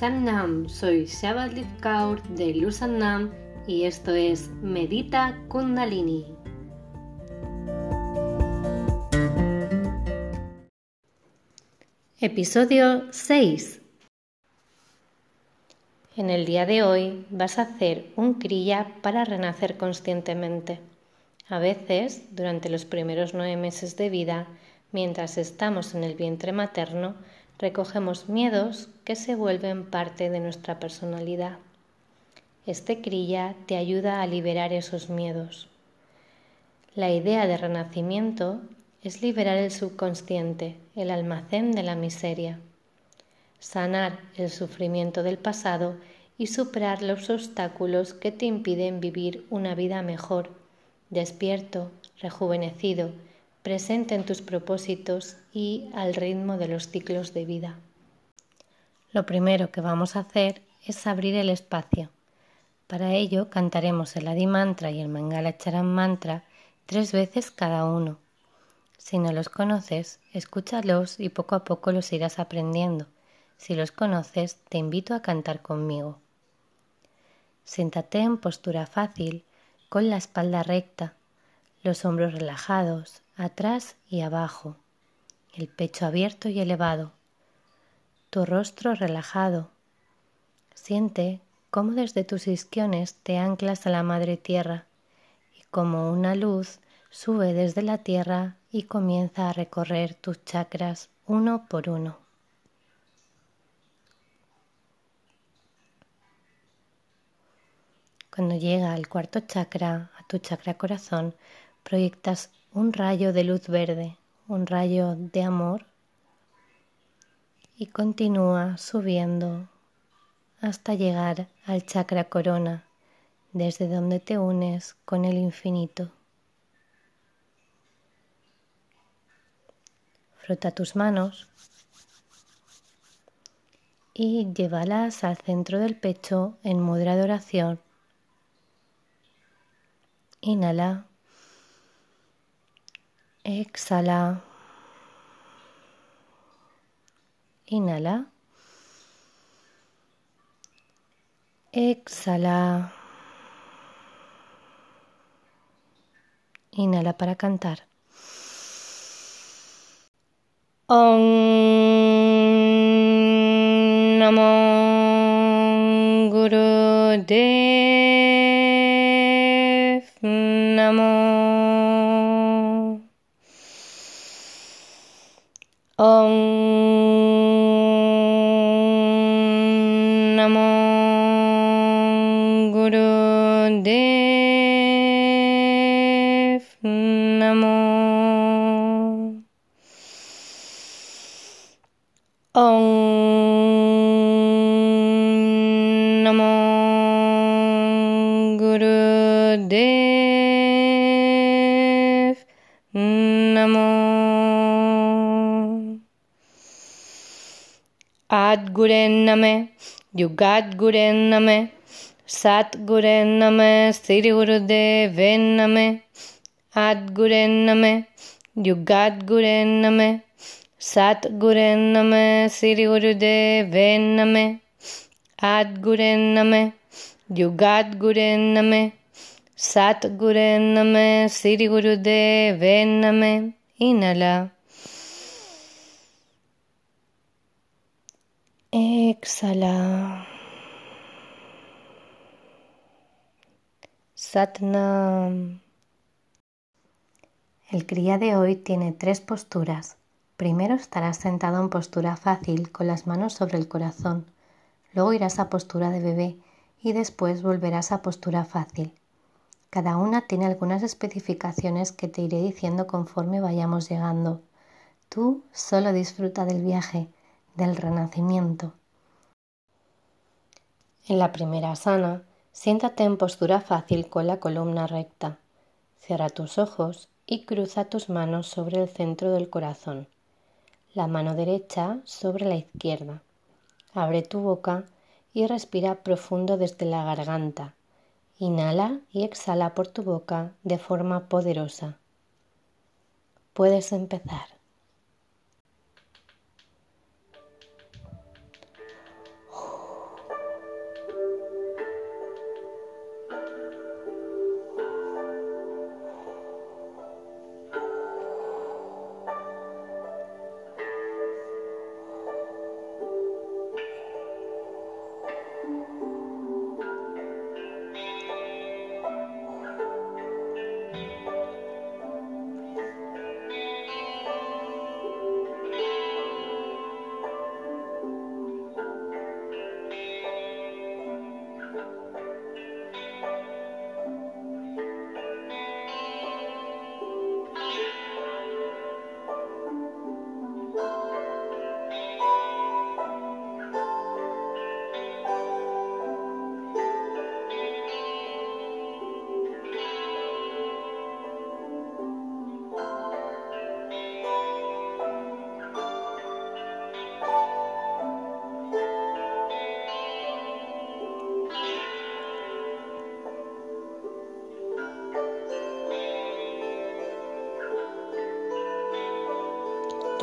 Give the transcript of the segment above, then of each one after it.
Sannam, soy Shabbat Kaur de Lusannam y esto es Medita Kundalini. Episodio 6 En el día de hoy vas a hacer un kriya para renacer conscientemente. A veces, durante los primeros nueve meses de vida, mientras estamos en el vientre materno, recogemos miedos que se vuelven parte de nuestra personalidad. Este crilla te ayuda a liberar esos miedos. La idea de renacimiento es liberar el subconsciente, el almacén de la miseria, sanar el sufrimiento del pasado y superar los obstáculos que te impiden vivir una vida mejor, despierto, rejuvenecido, presente en tus propósitos y al ritmo de los ciclos de vida. Lo primero que vamos a hacer es abrir el espacio. Para ello cantaremos el Adi Mantra y el Mangala Charan Mantra tres veces cada uno. Si no los conoces, escúchalos y poco a poco los irás aprendiendo. Si los conoces, te invito a cantar conmigo. Siéntate en postura fácil, con la espalda recta, los hombros relajados, atrás y abajo, el pecho abierto y elevado, tu rostro relajado. Siente cómo desde tus isquiones te anclas a la madre tierra y como una luz sube desde la tierra y comienza a recorrer tus chakras uno por uno. Cuando llega al cuarto chakra, a tu chakra corazón, proyectas un rayo de luz verde, un rayo de amor y continúa subiendo hasta llegar al chakra corona, desde donde te unes con el infinito. Frota tus manos y llévalas al centro del pecho en mudra de oración. Inhala. Exhala. Inhala. Exhala. Inhala para cantar. Om Namo Guru ॐ नमो गुरुदेव नमो आद् गुरेन् नमे युगाद् गुरेन् नमे सात् गुरेन् नमे श्रीगुरुदेवेन् नमे आद् गुरेन् नमे युगाद् गुरेन् नमे। Guren Name, Sat Guren Name, Sri Gurudeven Name, Ad Guren Name, Yugat Guren Name, Sat Guren Name, Sri Gurudeven Name, Inhala. Exhala. Satnam. El cría de hoy tiene tres posturas. Primero estarás sentado en postura fácil con las manos sobre el corazón. Luego irás a postura de bebé y después volverás a postura fácil. Cada una tiene algunas especificaciones que te iré diciendo conforme vayamos llegando. Tú solo disfruta del viaje del renacimiento. En la primera sana, siéntate en postura fácil con la columna recta. Cierra tus ojos y cruza tus manos sobre el centro del corazón. La mano derecha sobre la izquierda. Abre tu boca y respira profundo desde la garganta. Inhala y exhala por tu boca de forma poderosa. Puedes empezar.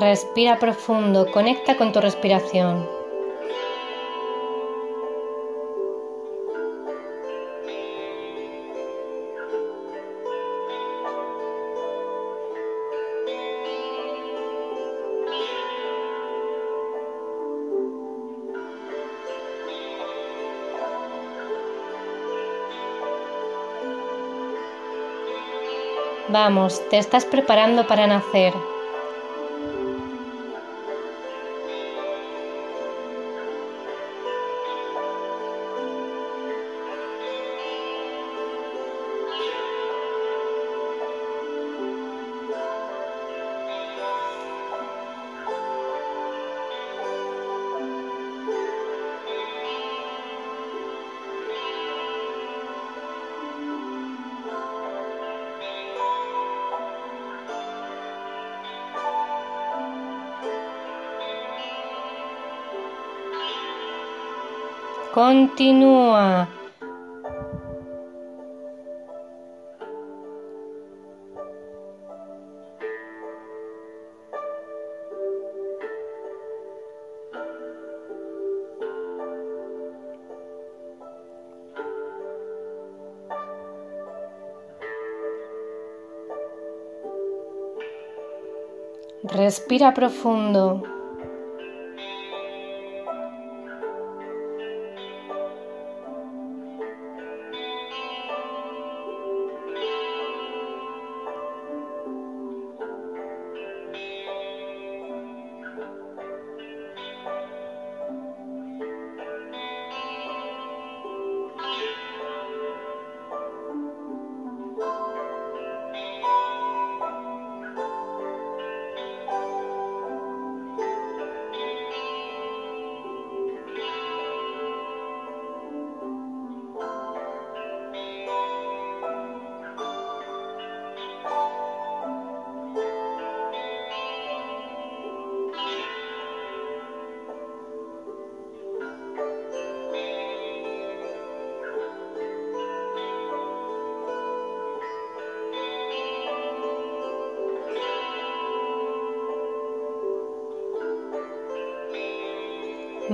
Respira profundo, conecta con tu respiración. Vamos, te estás preparando para nacer. Continúa. Respira profundo.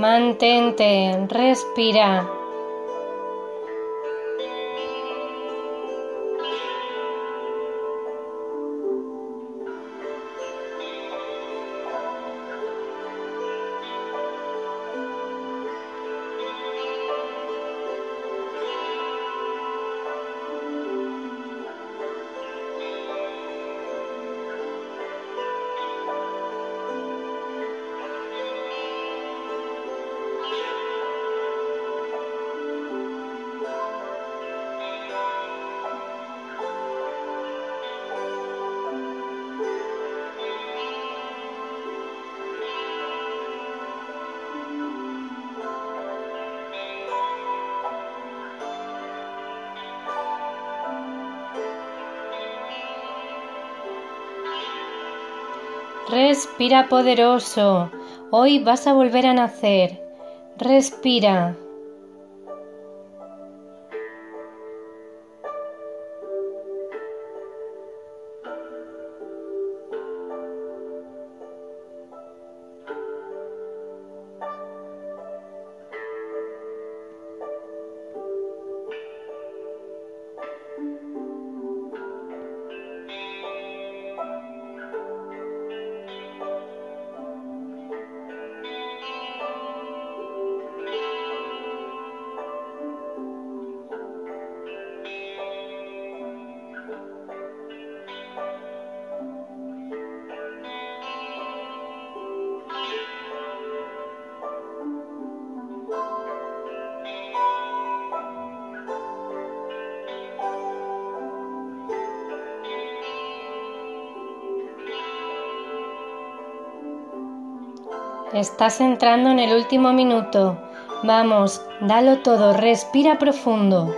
Mantente, respira. Respira poderoso. Hoy vas a volver a nacer. Respira. Estás entrando en el último minuto. Vamos, dalo todo, respira profundo.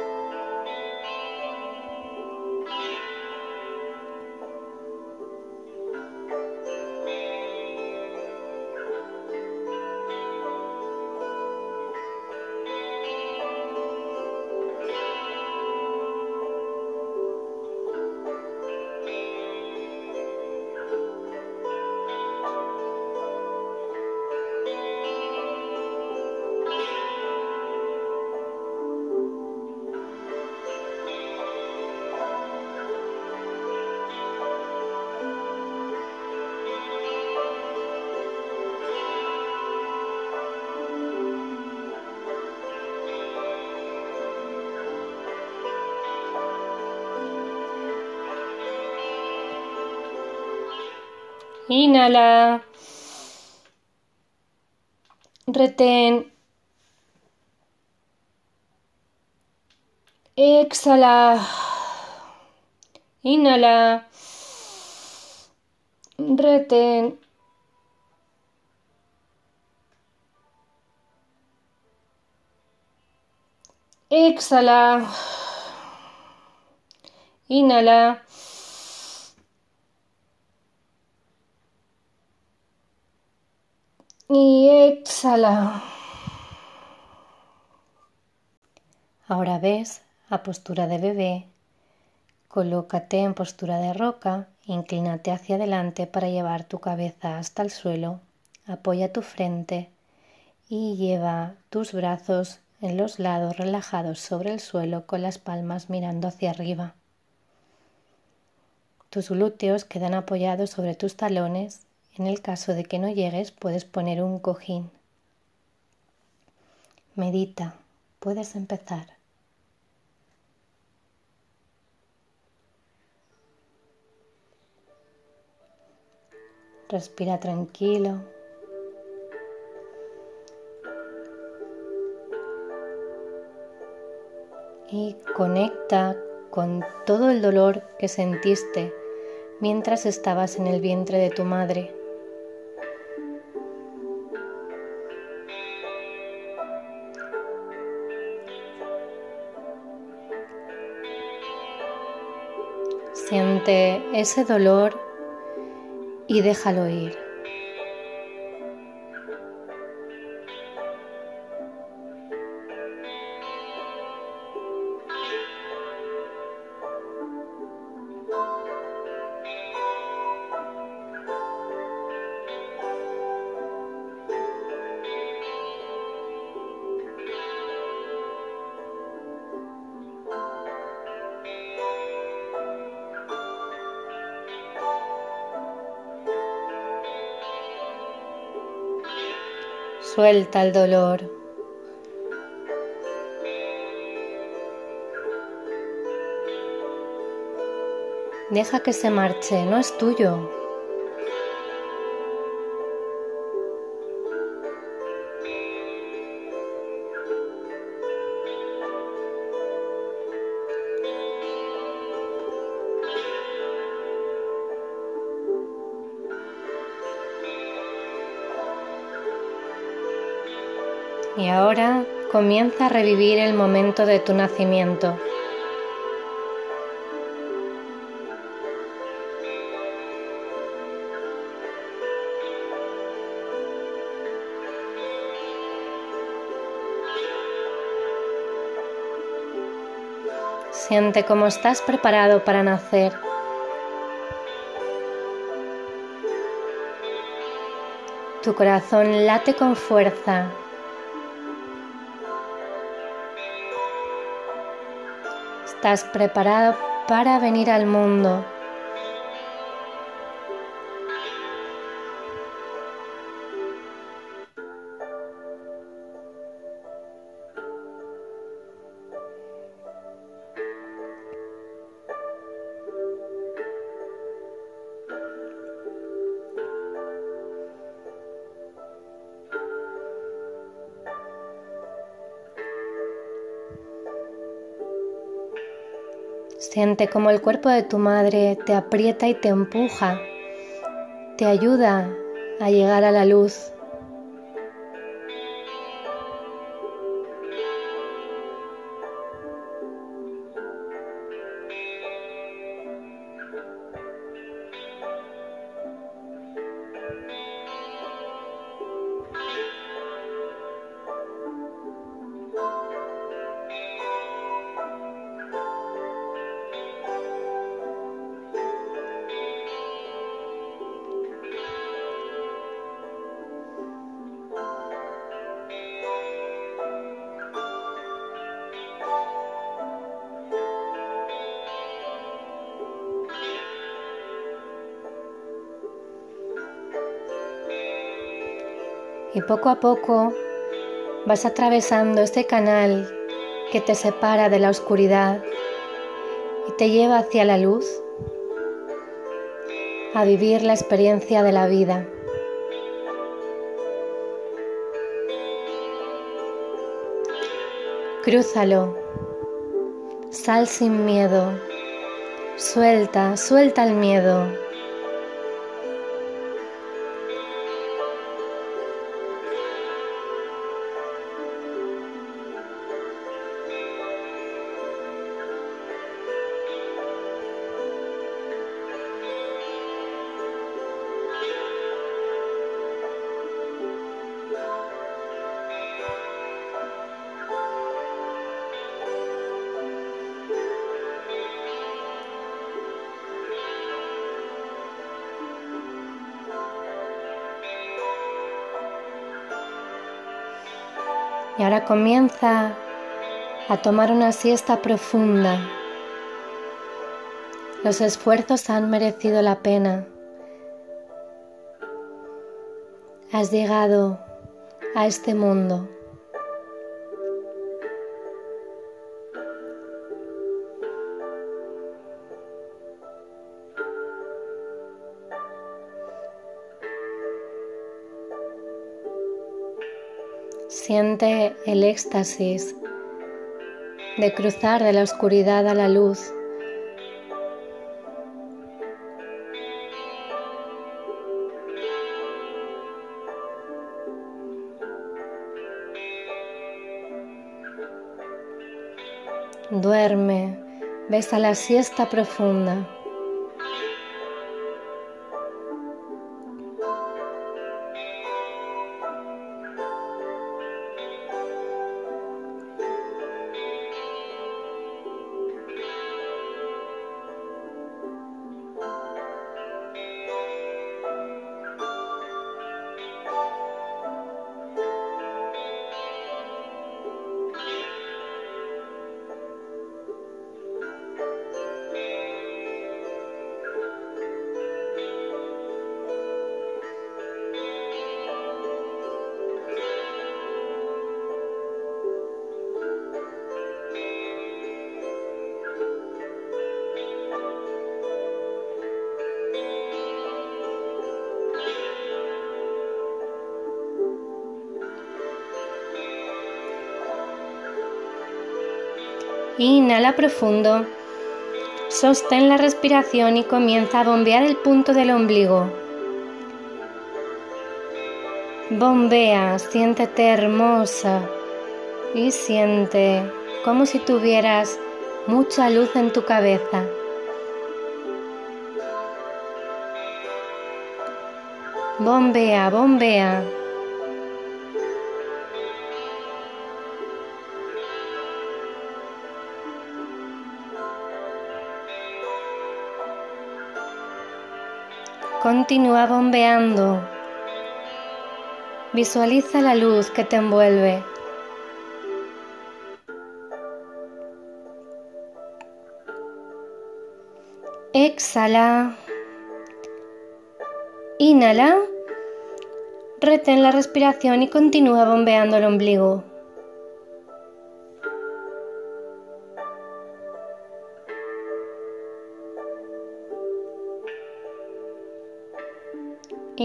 Inhala. Retén. Exhala. Inhala. Retén. Exhala. Inhala. Y exhala. Ahora ves a postura de bebé. Colócate en postura de roca, inclínate hacia adelante para llevar tu cabeza hasta el suelo, apoya tu frente y lleva tus brazos en los lados relajados sobre el suelo con las palmas mirando hacia arriba. Tus glúteos quedan apoyados sobre tus talones en el caso de que no llegues, puedes poner un cojín. Medita, puedes empezar. Respira tranquilo. Y conecta con todo el dolor que sentiste mientras estabas en el vientre de tu madre. Siente ese dolor y déjalo ir. Suelta el dolor. Deja que se marche, no es tuyo. Comienza a revivir el momento de tu nacimiento. Siente cómo estás preparado para nacer. Tu corazón late con fuerza Estás preparado para venir al mundo. Como el cuerpo de tu madre te aprieta y te empuja, te ayuda a llegar a la luz. Poco a poco vas atravesando este canal que te separa de la oscuridad y te lleva hacia la luz, a vivir la experiencia de la vida. Crúzalo, sal sin miedo, suelta, suelta el miedo. Comienza a tomar una siesta profunda. Los esfuerzos han merecido la pena. Has llegado a este mundo. Siente el éxtasis de cruzar de la oscuridad a la luz. Duerme, besa la siesta profunda. Inhala profundo. Sostén la respiración y comienza a bombear el punto del ombligo. Bombea, siéntete hermosa y siente como si tuvieras mucha luz en tu cabeza. Bombea, bombea. Continúa bombeando. Visualiza la luz que te envuelve. Exhala. Inhala. Retén la respiración y continúa bombeando el ombligo.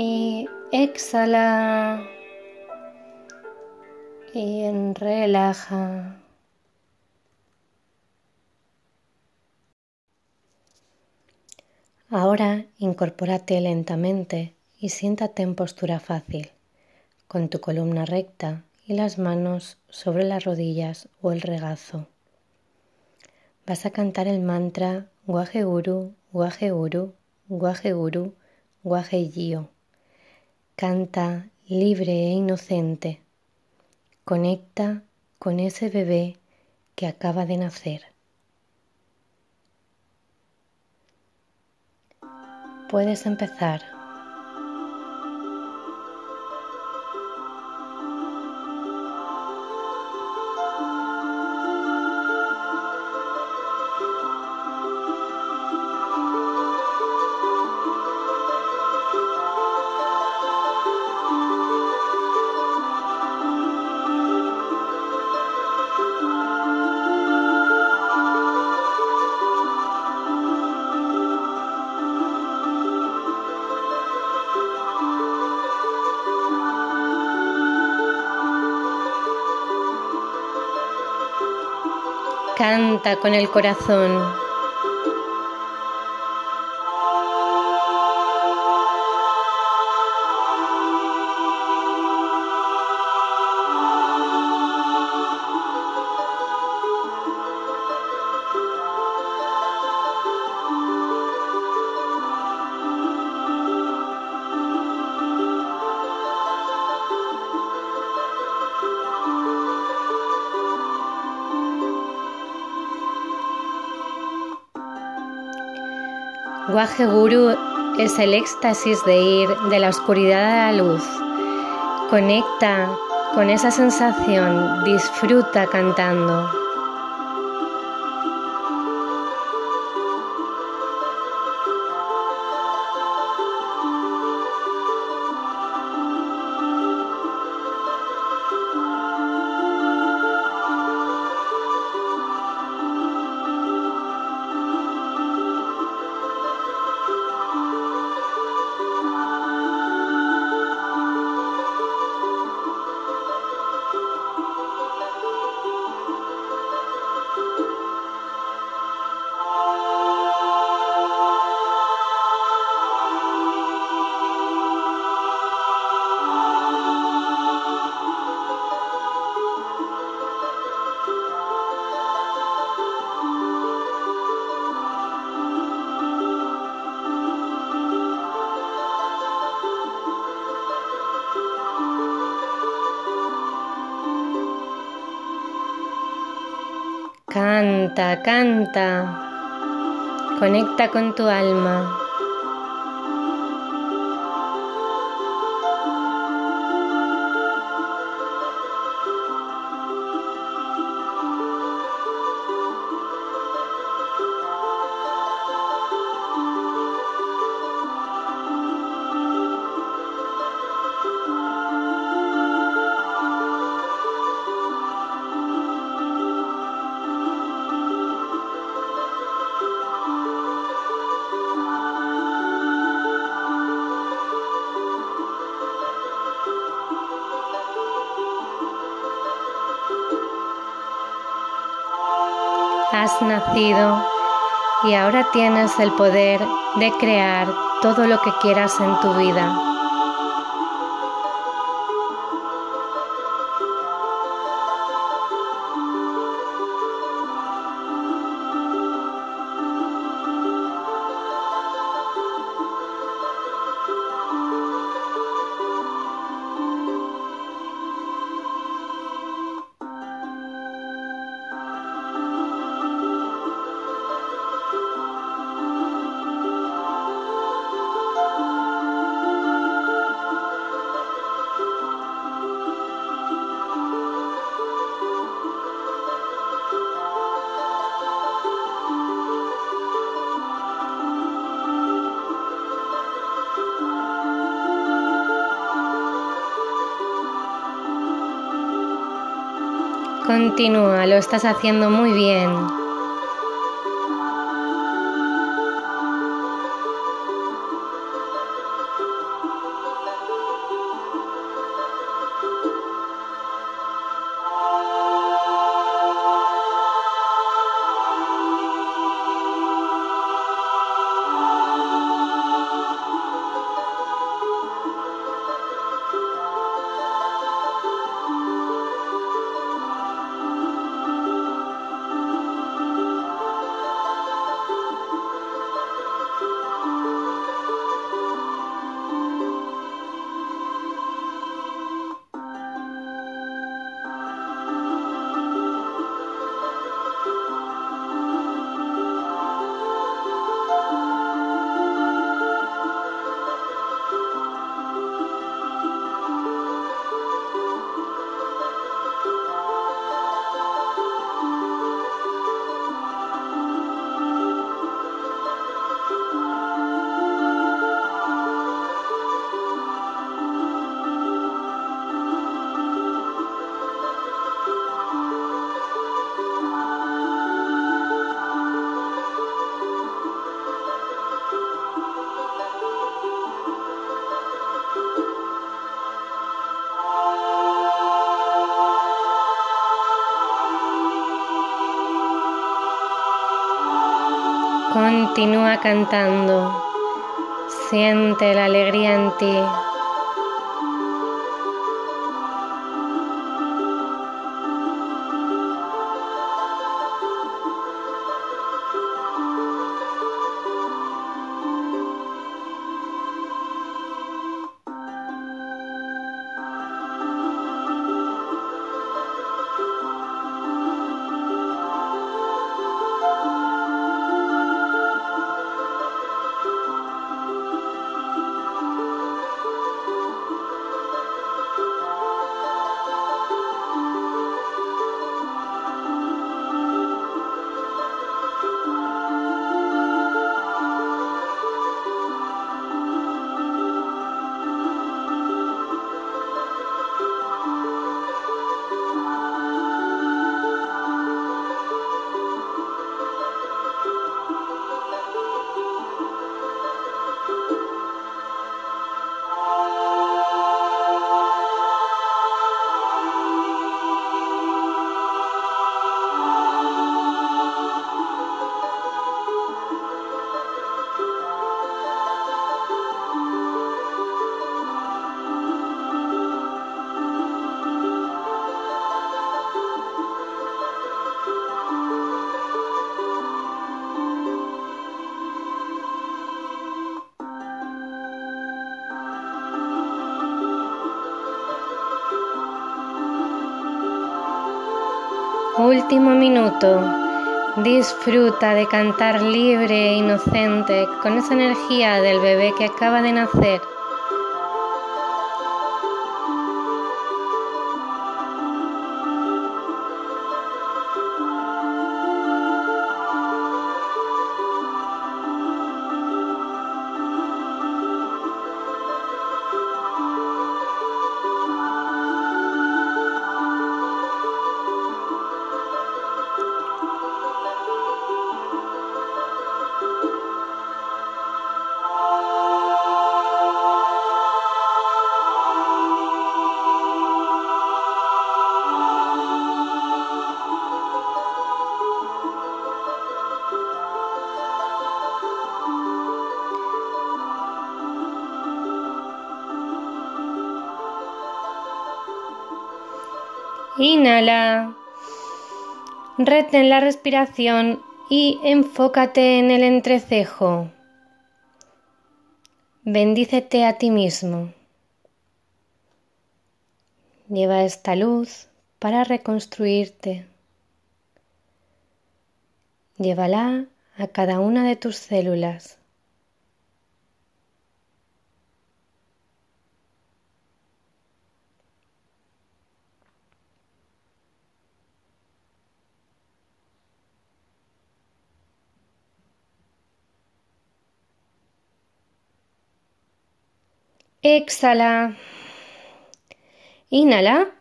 Y exhala y relaja. Ahora incorpórate lentamente y siéntate en postura fácil, con tu columna recta y las manos sobre las rodillas o el regazo. Vas a cantar el mantra Guaje Guru, Guaje Guru, Guaje Guru, Guaje Canta libre e inocente. Conecta con ese bebé que acaba de nacer. Puedes empezar. Con el corazón. Guaje Guru es el éxtasis de ir de la oscuridad a la luz. Conecta con esa sensación, disfruta cantando. Canta. Conecta con tu alma. Nacido y ahora tienes el poder de crear todo lo que quieras en tu vida. Continúa, lo estás haciendo muy bien. Continúa cantando. Siente la alegría en ti. Último minuto. Disfruta de cantar libre e inocente con esa energía del bebé que acaba de nacer. Inhala. Retén la respiración y enfócate en el entrecejo. Bendícete a ti mismo. Lleva esta luz para reconstruirte. Llévala a cada una de tus células. Exhala. Inhala.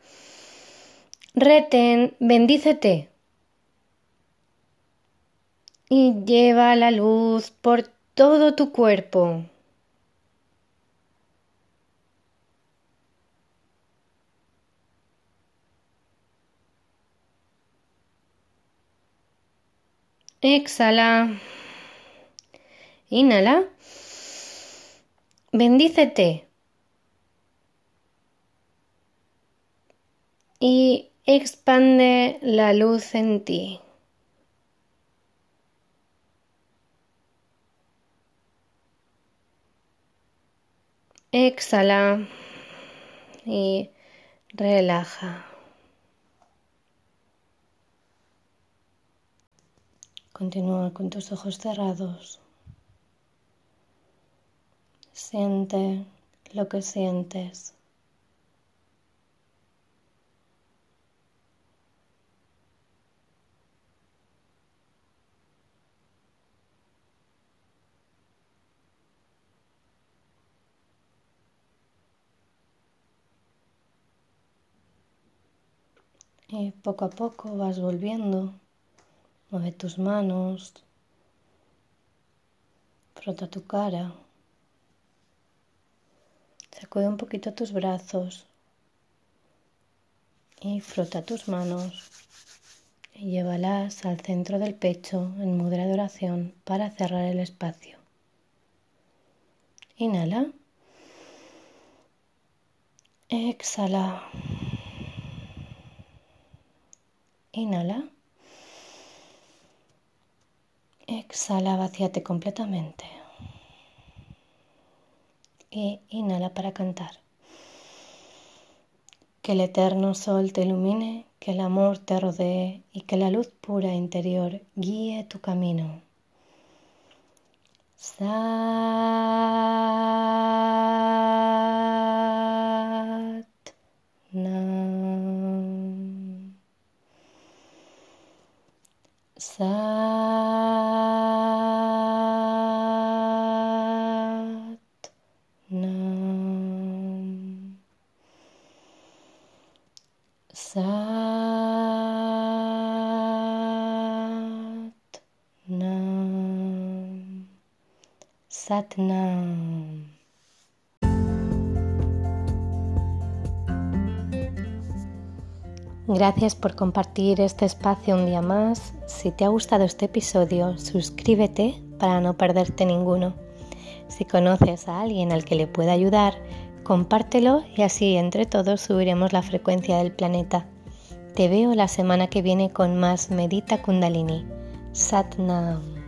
Retén, bendícete. Y lleva la luz por todo tu cuerpo. Exhala. Inhala. Bendícete. Y expande la luz en ti. Exhala y relaja. Continúa con tus ojos cerrados. Siente lo que sientes. Y poco a poco vas volviendo. Mueve tus manos. Frota tu cara. Sacude un poquito tus brazos. Y frota tus manos. y llévalas al centro del pecho en mudra de oración para cerrar el espacio. Inhala. Exhala. Inhala. Exhala, vacíate completamente. Y inhala para cantar. Que el eterno sol te ilumine, que el amor te rodee y que la luz pura interior guíe tu camino. Sat Sat Nam Sat Nam Sat Nam Gracias por compartir este espacio un día más. Si te ha gustado este episodio, suscríbete para no perderte ninguno. Si conoces a alguien al que le pueda ayudar, compártelo y así entre todos subiremos la frecuencia del planeta. Te veo la semana que viene con más Medita Kundalini. Satnam.